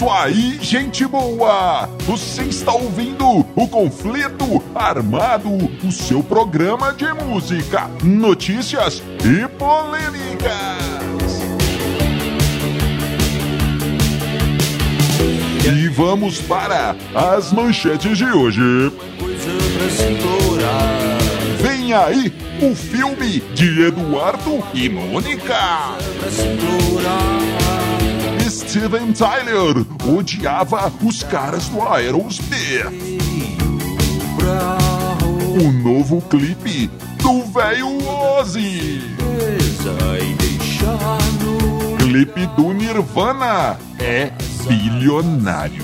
isso aí, gente boa! Você está ouvindo o Conflito Armado, o seu programa de música, notícias e polêmicas. E vamos para as manchetes de hoje. Vem aí o filme de Eduardo e Mônica. Steven Tyler odiava os caras do Aerosmith. O novo clipe do velho Ozzy. Clipe do Nirvana é bilionário.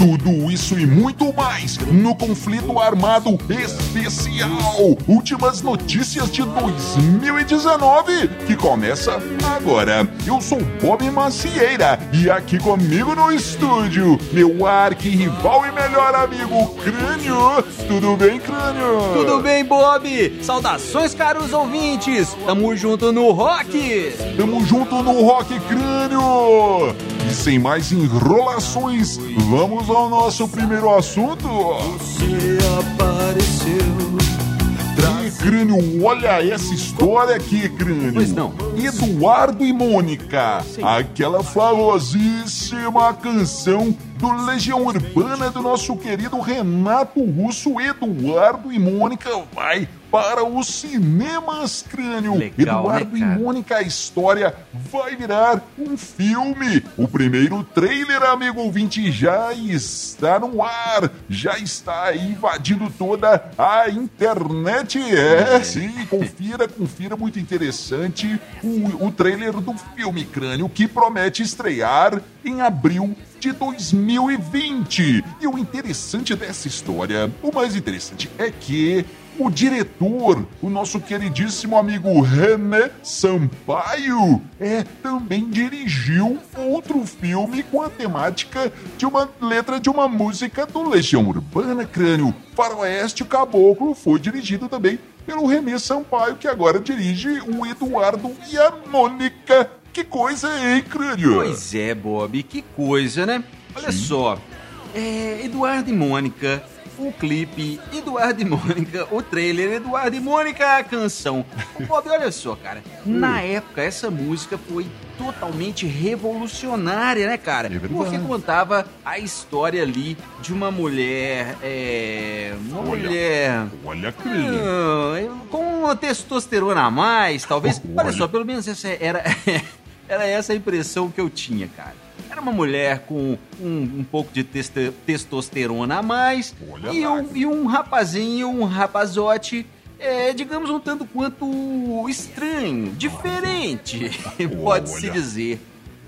Tudo isso e muito mais no conflito armado especial. Últimas notícias de 2019 que começa agora. Eu sou Bob Macieira e aqui comigo no estúdio, meu arqui-rival e melhor amigo Crânio. Tudo bem, Crânio? Tudo bem, Bob? Saudações, caros ouvintes. Tamo junto no rock. Tamo junto no Rock Crânio. E sem mais enrolações, vamos ao nosso primeiro assunto. Você apareceu. E, Crânio, olha essa história aqui, Crânio. Pois não. Eduardo e Mônica. Sim. Aquela famosíssima canção do Legião Urbana do nosso querido Renato Russo. Eduardo e Mônica vai para os cinemas, Crânio. Legal, Eduardo né, e? Mônica, a história vai virar um filme. O primeiro trailer, amigo ouvinte, já está no ar. Já está invadindo toda a internet. É, sim, confira, confira, muito interessante o, o trailer do filme Crânio, que promete estrear em abril de 2020. E o interessante dessa história, o mais interessante é que o diretor, o nosso queridíssimo amigo René Sampaio, é, também dirigiu outro filme com a temática de uma letra de uma música do Legião Urbana Crânio. Faroeste Caboclo foi dirigido também pelo René Sampaio, que agora dirige o Eduardo e a Mônica. Que coisa, hein, Crânio? Pois é, Bob, que coisa, né? Olha só, é, Eduardo e Mônica, o clipe, Eduardo e Mônica, o trailer, Eduardo e Mônica, a canção. Ô, Bob, olha só, cara, na época essa música foi totalmente revolucionária, né, cara? É. Porque contava a história ali de uma mulher, é, uma Olha. mulher... Olha. Ah, com uma testosterona a mais, talvez. Olha. Olha só, pelo menos essa era, era essa a impressão que eu tinha, cara. Era uma mulher com um, um pouco de testa- testosterona a mais e um, e um rapazinho, um rapazote, é, digamos, um tanto quanto estranho, diferente, pode-se dizer.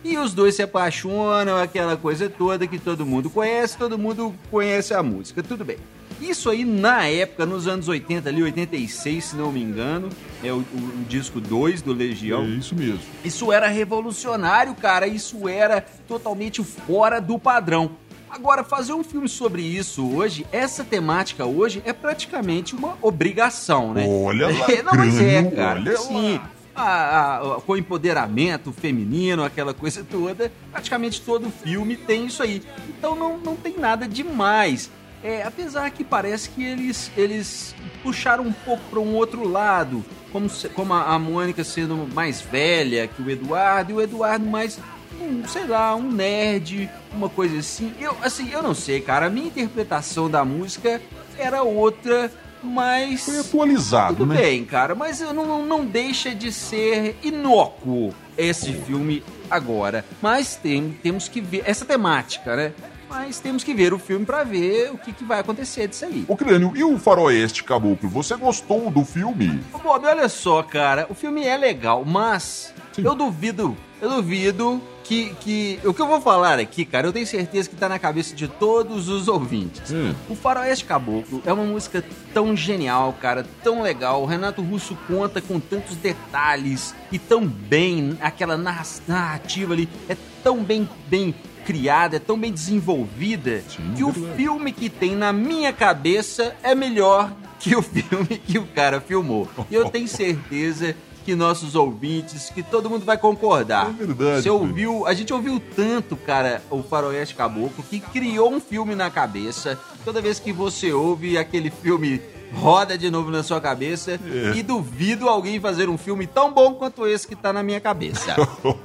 E os dois se apaixonam, aquela coisa toda que todo mundo conhece, todo mundo conhece a música, tudo bem. Isso aí na época, nos anos 80, ali, 86, se não me engano, é o, o- disco 2 do Legião. É isso mesmo. Isso era revolucionário, cara. Isso era totalmente fora do padrão. Agora, fazer um filme sobre isso hoje, essa temática hoje, é praticamente uma obrigação, né? Olha lá, Não, mas é, cara. olha Sim. lá. a- a- com o empoderamento feminino, aquela coisa toda, praticamente todo filme tem isso aí. Então não, não tem nada demais. É, apesar que parece que eles, eles puxaram um pouco para um outro lado, como, como a, a Mônica sendo mais velha que o Eduardo, e o Eduardo mais, um, sei lá, um nerd, uma coisa assim. Eu, assim, eu não sei, cara. A minha interpretação da música era outra, mas. Foi atualizado, Tudo né? bem, cara, mas não, não deixa de ser inócuo esse filme agora. Mas tem, temos que ver essa temática, né? Mas temos que ver o filme pra ver o que, que vai acontecer disso aí. Ô, Crânio, e o Faroeste Caboclo? Você gostou do filme? Bob, olha só, cara, o filme é legal, mas Sim. eu duvido, eu duvido que, que. O que eu vou falar aqui, cara, eu tenho certeza que tá na cabeça de todos os ouvintes. Hum. O Faroeste Caboclo é uma música tão genial, cara, tão legal. O Renato Russo conta com tantos detalhes e tão bem, aquela narra- narrativa ali é tão bem, bem criada, é tão bem desenvolvida Sim, que o filme que tem na minha cabeça é melhor que o filme que o cara filmou. E eu tenho certeza que nossos ouvintes, que todo mundo vai concordar. É verdade, Você ouviu, a gente ouviu tanto, cara, o Faroeste Caboclo, que criou um filme na cabeça. Toda vez que você ouve aquele filme roda de novo na sua cabeça É. e duvido alguém fazer um filme tão bom quanto esse que tá na minha cabeça.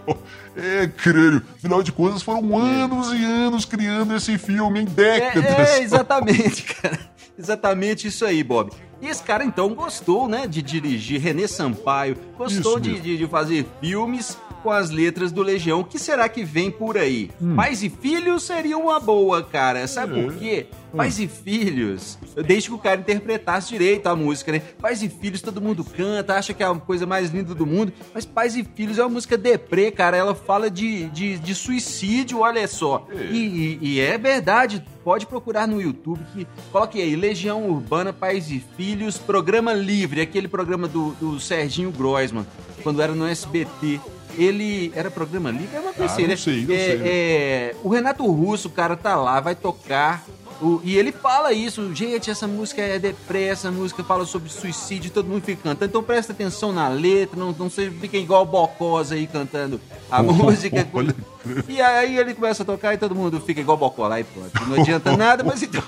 é, crânio. Afinal de contas, foram anos e anos criando esse filme, em É, décadas. é, exatamente, cara. Exatamente isso aí, Bob. E esse cara, então, gostou, né, de dirigir René Sampaio, gostou de, de, de fazer filmes com as letras do Legião. O que será que vem por aí? Hum. Pais e Filhos seria uma boa, cara. Sabe É. por quê? Hum. Pais e Filhos, desde que o cara interpretasse direito a música, né? Pais e Filhos, todo mundo canta, acha que é a coisa mais linda do mundo, mas Pais e Filhos é uma música deprê, cara. Ela fala de, de, de suicídio, olha só. E, e- e é verdade, pode procurar no YouTube que coloque aí Legião Urbana, Pais e Filhos, Programa Livre, aquele programa do, do Serginho Groisman, quando era no SBT. Ele era programa livre? É uma coisa Ah, assim, né? sei, não É, sei. é, o Renato Russo, o cara tá lá, vai tocar. O- e ele fala isso, gente, essa música é depressa, essa música fala sobre suicídio, todo mundo fica cantando. Então presta atenção na letra, não, não seja, fiquem igual Bocós aí cantando a música. E aí ele começa a tocar e todo mundo fica igual Bocó lá e pronto. Não adianta nada, mas então.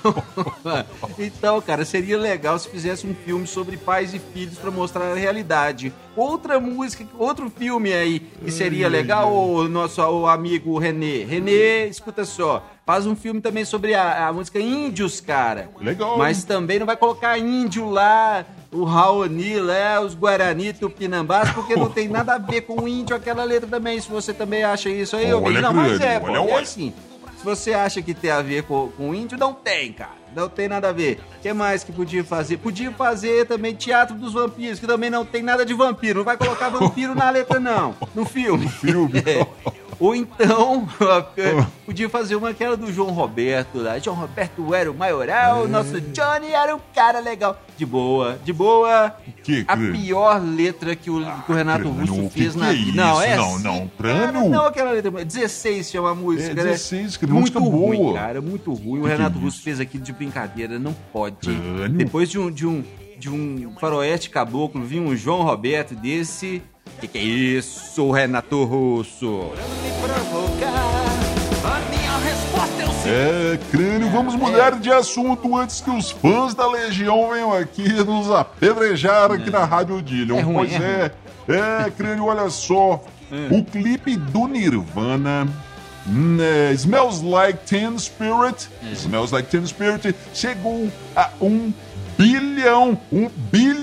então, cara, seria legal se fizesse um filme sobre pais e filhos pra mostrar a realidade. Outra música, outro filme aí que seria legal, o nosso o amigo Renê. Renê, escuta só. Faz um filme também sobre a, a música Índios, cara. Legal, Mas também não vai colocar índio lá, o Raoni lá, os Guarani, Tupinambás, porque não tem nada a ver com o índio aquela letra também. Se você também acha isso aí, eu não, mas é, olha, pô, é assim. Se você acha que tem a ver com, com o índio, não tem, cara. Não tem nada a ver. O que mais que podia fazer? Podia fazer também Teatro dos Vampiros, que também não tem nada de vampiro. Não vai colocar vampiro na letra, não. No filme. filme. É. Ou então, podia fazer uma aquela do João Roberto lá. João Roberto era o maioral, nosso Johnny era um cara legal. De boa, de boa. Que, a que? pior letra que o, que o Renato Russo fez que na é vida. Não, é Não, assim, não, cara. Não, aquela letra. 16 chama a música, É, né? 16, que muito música ruim, boa. cara, muito ruim. O que Renato é Russo isso? fez aquilo de brincadeira, não pode. Crânio. Depois de um, de um, de um faroeste caboclo, vir um João Roberto desse. Que que é isso, Renato Russo? É, crânio, vamos mudar de assunto antes que os fãs da Legião venham aqui nos apedrejar aqui na Rádio Odillion. É ruim, pois é é, é, crânio, olha só. O clipe do Nirvana. né, Smells Like Teen Spirit, Smells Like Teen Spirit chegou a um bilhão, um bilhão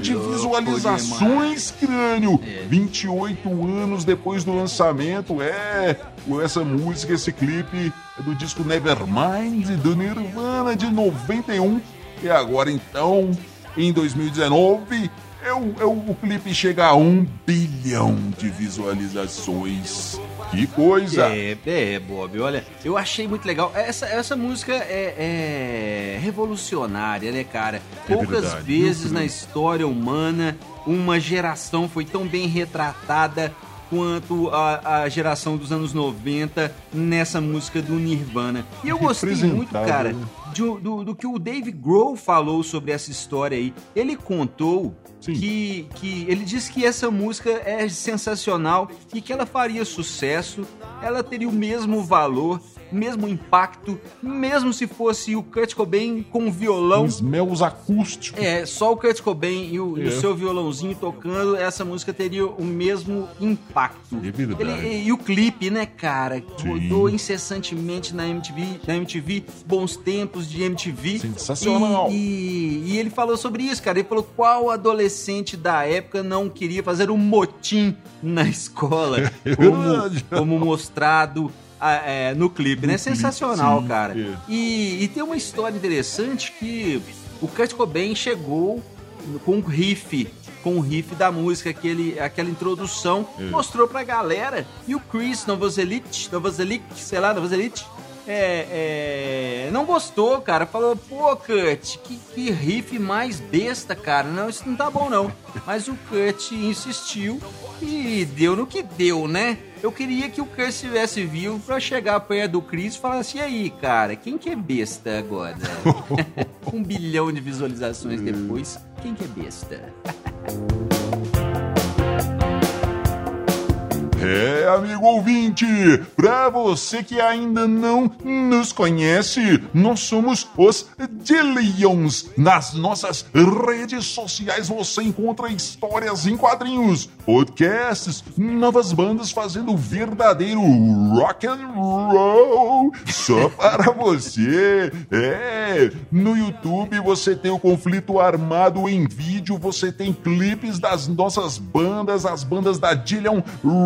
de visualizações, crânio. É. 28 anos depois do lançamento, é, essa música, esse clipe é do disco Nevermind do Nirvana de 91 e agora então, em 2019, é o, é o, clipe chega a um bilhão de visualizações. Que coisa! É, é, Bob, olha, eu achei muito legal. Essa, essa música é, é revolucionária, né, cara? Poucas verdade, vezes na história humana uma geração foi tão bem retratada quanto a, a geração dos anos 90 nessa música do Nirvana. E eu gostei muito, cara, né? do, do, do que o Dave Grohl falou sobre essa história aí. Ele contou Sim. que, que ele disse que essa música é sensacional e que ela faria sucesso, ela teria o mesmo valor, mesmo impacto, mesmo se fosse o Kurt Cobain com violão. Os meus acústicos. É, só o Kurt Cobain e o, e o É. seu violãozinho tocando, essa música teria o mesmo impacto. É verdade. Ele- e o clipe, né, cara? Sim. Rodou incessantemente na MTV, na MTV, bons tempos de MTV. Sensacional. E, e- e ele falou sobre isso, cara. Ele falou qual adolescente da época não queria fazer um motim na escola, É como, como mostrado é, no clipe, né? Sensacional, sim, cara. é. E, e tem uma história interessante que o Kurt Cobain chegou com um riff, com o riff da música, aquele, aquela introdução, É. mostrou pra galera. E o Chris Novoselic, Novoselic, sei lá, Novoselic, é, é, não gostou, cara. Falou, pô, Kurt, que, que riff mais besta, cara. Não, isso não tá bom, não. Mas o Kurt insistiu e deu no que deu, né? Eu queria que o Kurt estivesse vivo pra chegar perto do Chris e falar assim, e aí, cara, quem que é besta agora? um bilhão de visualizações depois, quem que é besta? É, amigo ouvinte, pra você que ainda não nos conhece, nós somos os Dillions. Nas nossas redes sociais você encontra histórias em quadrinhos, podcasts, novas bandas fazendo verdadeiro rock and roll só para você. É, no YouTube você tem o conflito armado em vídeo, você tem clipes das nossas bandas, as bandas da Dillion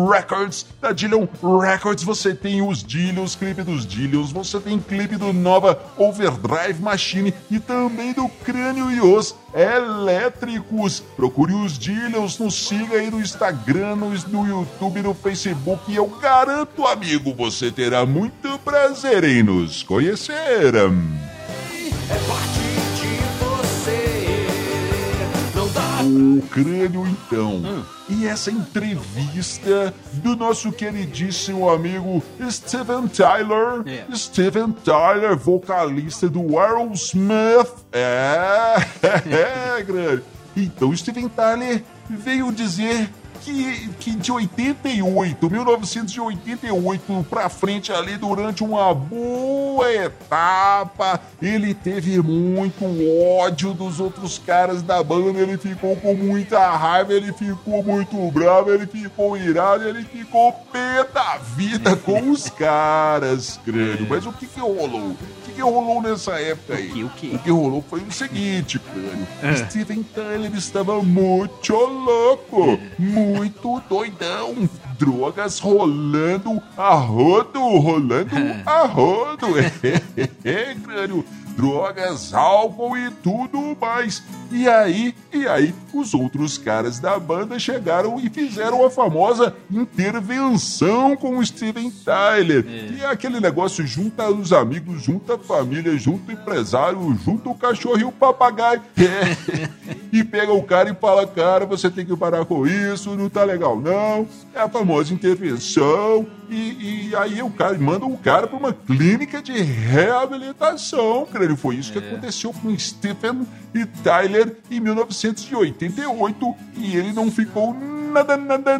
Records. Da Dillion Records você tem os Dillions, clipe dos Dillions, você tem clipe do Nova Overdrive Machine e também do Crânio e os Elétricos. Procure os Dillions, nos siga aí no Instagram, no YouTube, no Facebook e eu garanto, amigo, você terá muito prazer em nos conhecer. Crânio, então. E essa entrevista do nosso queridíssimo amigo Steven Tyler. É. Steven Tyler, vocalista do Aerosmith. É, é, crânio. Então, Steven Tyler veio dizer que, que de 88, 1988 pra frente ali, durante uma boa etapa, ele teve muito ódio dos outros caras da banda, ele ficou com muita raiva, ele ficou muito bravo, ele ficou irado, ele ficou pé da vida com os caras, crânio. Mas o que que rolou? O que que rolou nessa época aí? que, o quê? O que rolou foi o seguinte, crânio. Steven Tyler estava muito louco, muito doidão. Drogas rolando a rodo, rolando a rodo. É, crânio. Drogas, álcool e tudo mais. E aí, e aí, os outros caras da banda chegaram e fizeram a famosa intervenção com o Steven Tyler. E é aquele negócio, junta os amigos, junta a família, junta o empresário, junta o cachorro e o papagaio. É. E pega o cara e fala, cara, você tem que parar com isso, não tá legal não. É a famosa intervenção. E, e aí o cara manda o cara para uma clínica de reabilitação, creio. Foi isso que aconteceu com Stephen e Tyler em 1988 e ele não ficou nada, nada, nada,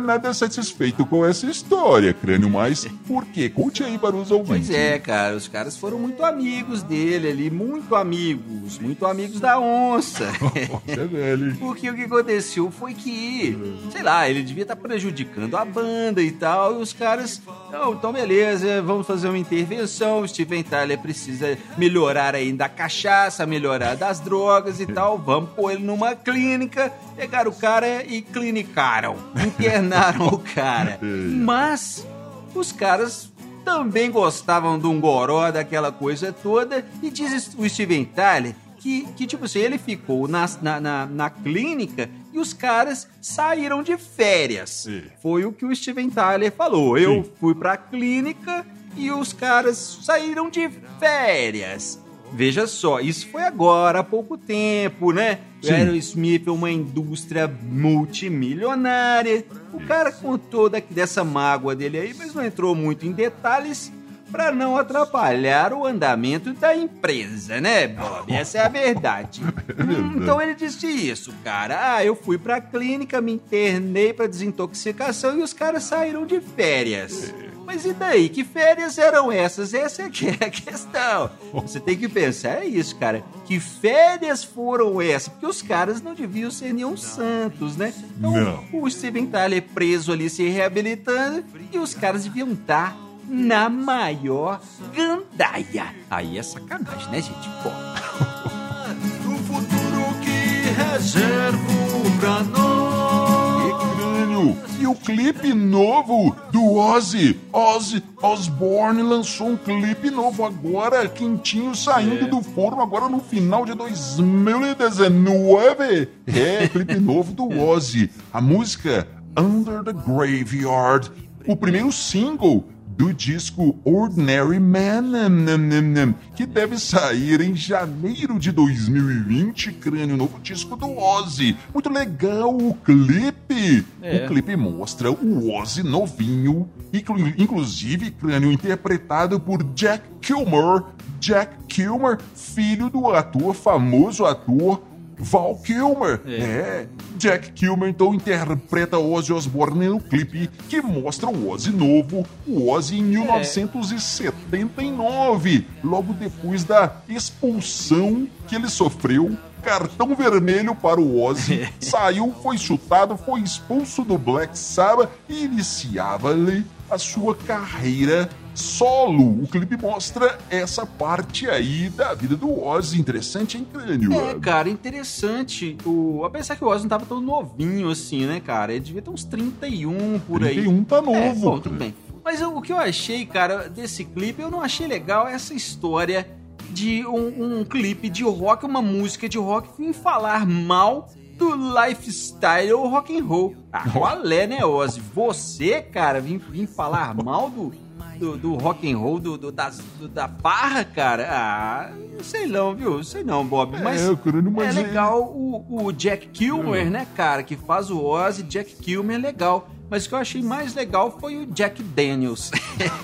nada satisfeito com essa história, crânio. Mas por quê? Conte aí para os ouvintes. Pois é, cara, os caras foram muito amigos dele ali, muito amigos, muito amigos da onça. Nossa, velho. Porque o que aconteceu foi que, sei lá, ele devia estar prejudicando a banda e tal, e os caras, não, então beleza, vamos fazer uma intervenção, o Steven Tyler precisa melhorar ainda a cachaça, melhorar das drogas e tal, vamos pôr ele numa clínica, pegaram o cara e clinicaram, internaram o cara. Mas os caras também gostavam de um goró, daquela coisa toda, e diz o Steven Tyler que, que tipo assim, ele ficou na, na, na, na clínica e os caras saíram de férias. Sim. Foi o que o Steven Tyler falou. Eu Sim. fui pra clínica e os caras saíram de férias. Veja só, isso foi agora há pouco tempo, né? O Sim. Aerosmith é uma indústria multimilionária. O cara contou da- dessa mágoa dele aí, mas não entrou muito em detalhes para não atrapalhar o andamento da empresa, né, Bob? Essa é a verdade. Hum, então ele disse isso, cara. Ah, eu fui pra clínica, me internei pra desintoxicação e os caras saíram de férias. Mas e daí? Que férias eram essas? Essa é que é a questão. Você tem que pensar é isso, cara. Que férias foram essas? Porque os caras não deviam ser nenhum santos, né? Então, Não. o Steven Tyler preso ali se reabilitando e os caras deviam estar na maior gandaia. Aí é sacanagem, né, gente? Pô. o futuro. Que E o clipe novo do Ozzy, Ozzy Osbourne lançou um clipe novo agora, quentinho, saindo do forno agora no final de 2019. É, clipe novo do Ozzy. A música Under the Graveyard, o primeiro single do disco Ordinary Man, que deve sair em janeiro de 2020, crânio, novo disco do Ozzy. Muito legal o clipe. É. O clipe mostra o Ozzy novinho, inclu- inclusive, crânio, interpretado por Jack Kilmer. Jack Kilmer, filho do ator, famoso ator Val Kilmer. É. Jack Kilmer então interpreta Ozzy Osbourne no clipe que mostra o Ozzy novo, o Ozzy em 1979, logo depois da expulsão que ele sofreu cartão vermelho para o Ozzy, saiu, foi chutado, foi expulso do Black Sabbath e iniciava ali a sua carreira solo. O clipe mostra essa parte aí da vida do Ozzy. Interessante, hein, Crânio? É, cara, interessante. O... Apesar que o Ozzy não tava tão novinho assim, né, cara? Ele devia ter uns 31 por 31 aí. 31 tá novo. É, bom, tudo bem. Mas eu, o que eu achei, cara, desse clipe, eu não achei legal essa história de um, um clipe de rock, uma música de rock, em falar mal do lifestyle rock and roll. Ah, qual é, né, Ozzy? Você, cara, vim, vim falar mal do, do, do rock and roll, do, do, da, do, da farra, cara? Ah, não sei não, viu? Não sei não, Bob. É, mas é, é legal o, o Jack Kilmer, hum. né, cara, que faz o Ozzy. Jack Kilmer é legal. Mas o que eu achei mais legal foi o Jack Daniels.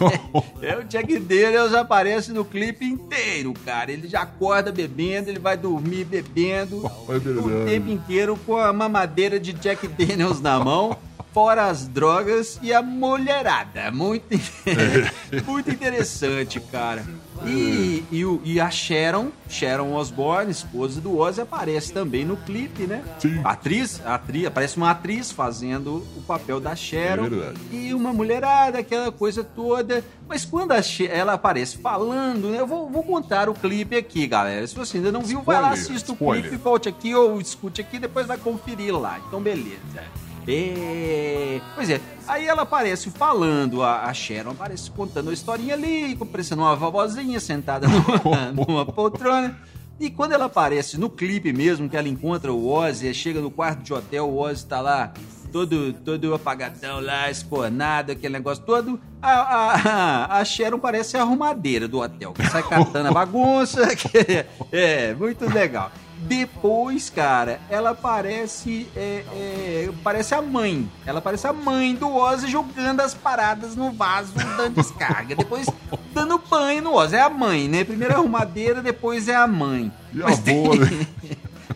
é, o Jack Daniels aparece no clipe inteiro, cara. Ele já acorda bebendo, ele vai dormir bebendo é o tempo inteiro com a mamadeira de Jack Daniels na mão fora as drogas e a mulherada. Muito, muito interessante, cara. E, e, e, a Sharon, Sharon Osbourne, esposa do Ozzy, aparece também no clipe, né? Sim. atriz, atriz, aparece uma atriz fazendo o papel da Sharon. É e uma mulherada, aquela coisa toda. Mas quando a ela aparece falando, né? Eu vou, vou, contar o clipe aqui, galera. Se você ainda não viu, spoiler, vai lá, assista o clipe, volte aqui ou escute aqui, depois vai conferir lá. Então, beleza. É... Pois é, aí ela aparece falando, a, a Sharon aparece contando a historinha ali, parecendo uma vovozinha sentada numa, numa poltrona. E quando ela aparece no clipe mesmo, que ela encontra o Ozzy, chega no quarto de hotel, o Ozzy tá lá todo, todo apagadão lá, esponado, aquele negócio todo. A, a, a Sharon parece a arrumadeira do hotel, que sai catando a bagunça. Que, é, muito legal. Depois, cara, ela parece. É, é, parece a mãe. Ela parece a mãe do Ozzy jogando as paradas no vaso, dando descarga. Depois dando banho no Ozzy. É a mãe, né? Primeiro a arrumadeira, depois é a mãe. E Mas a tem,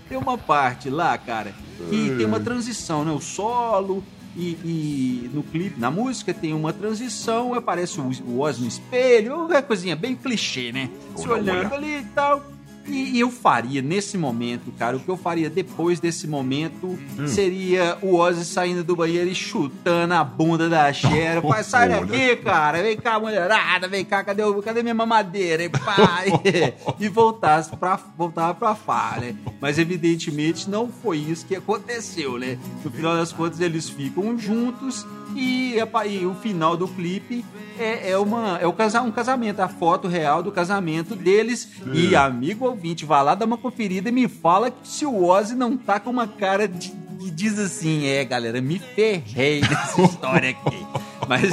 tem uma parte lá, cara, que tem uma transição, né? O solo. E, e, no clipe, na música, tem uma transição, aparece o, o Oz no espelho, uma coisinha bem clichê, né? Se olhando ali e tal. E eu faria nesse momento, cara, o que eu faria depois desse momento hum. seria o Ozzy saindo do banheiro e chutando a bunda da Cher. Pai, sai daqui, cara. Vem cá, mulherada, vem cá, cadê, cadê minha mamadeira? E, pá, e, e voltasse pra, voltava pra fala, né? Mas evidentemente não foi isso que aconteceu, né? No final das contas, eles ficam juntos e, e o final do clipe é, é, uma, é o casa, um casamento, a foto real do casamento deles. E amigo ouvinte, vá lá dar uma conferida e me fala se o Ozzy não tá com uma cara de, que diz assim: é, galera, me ferrei nessa história aqui. Mas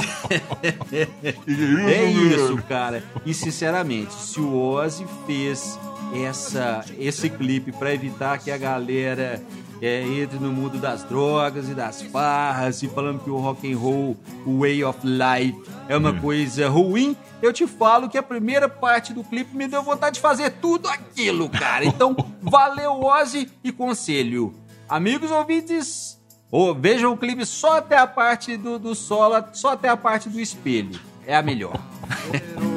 é isso, cara. E sinceramente, se o Ozzy fez essa, esse clipe para evitar que a galera é, entre no mundo das drogas e das farras e falando que o rock and roll, o way of life é uma hum. coisa ruim, eu te falo que a primeira parte do clipe me deu vontade de fazer tudo aquilo, cara. Então, valeu Ozzy e conselho. Amigos ouvintes, oh, vejam o clipe só até a parte do, do solo, só até a parte do espelho. É a melhor.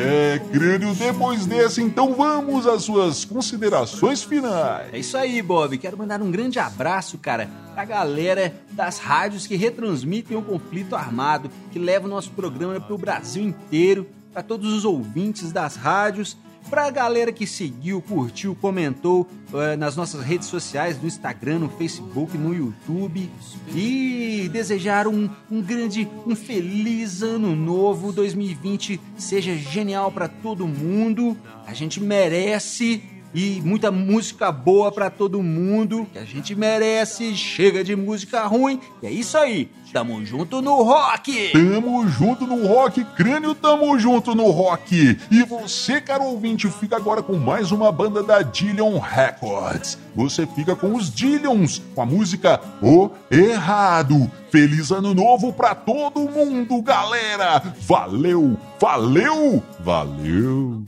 É, crânio, depois dessa, então vamos às suas considerações finais. É isso aí, Bob. Quero mandar um grande abraço, cara, pra galera das rádios que retransmitem o conflito armado, que leva o nosso programa pro Brasil inteiro, para todos os ouvintes das rádios Pra galera que seguiu, curtiu, comentou uh, nas nossas redes sociais, no Instagram, no Facebook, no YouTube e desejar um, um grande, um feliz ano novo 2020 seja genial para todo mundo. A gente merece e muita música boa para todo mundo, que a gente merece. Chega de música ruim. E é isso aí. Tamo junto no rock! Tamo junto no rock, crânio, tamo junto no rock! E você, caro ouvinte, fica agora com mais uma banda da Dillion Records. Você fica com os Dillions, com a música O Errado. Feliz ano novo pra todo mundo, galera! Valeu, valeu, valeu!